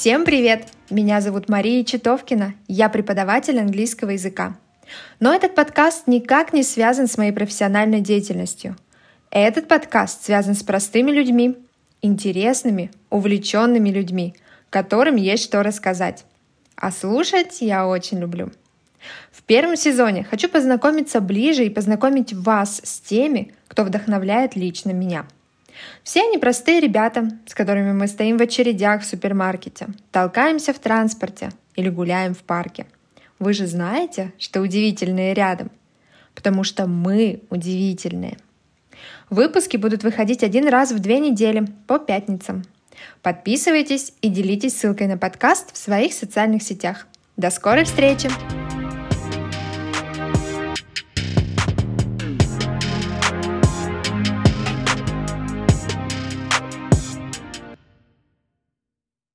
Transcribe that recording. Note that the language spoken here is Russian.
Всем привет! Меня зовут Мария Читовкина, я преподаватель английского языка. Но этот подкаст никак не связан с моей профессиональной деятельностью. Этот подкаст связан с простыми людьми, интересными, увлеченными людьми, которым есть что рассказать. А слушать я очень люблю. В первом сезоне хочу познакомиться ближе и познакомить вас с теми, кто вдохновляет лично меня. Все они простые ребята, с которыми мы стоим в очередях в супермаркете, толкаемся в транспорте или гуляем в парке. Вы же знаете, что удивительные рядом, потому что мы удивительные. Выпуски будут выходить один раз в две недели по пятницам. Подписывайтесь и делитесь ссылкой на подкаст в своих социальных сетях. До скорой встречи!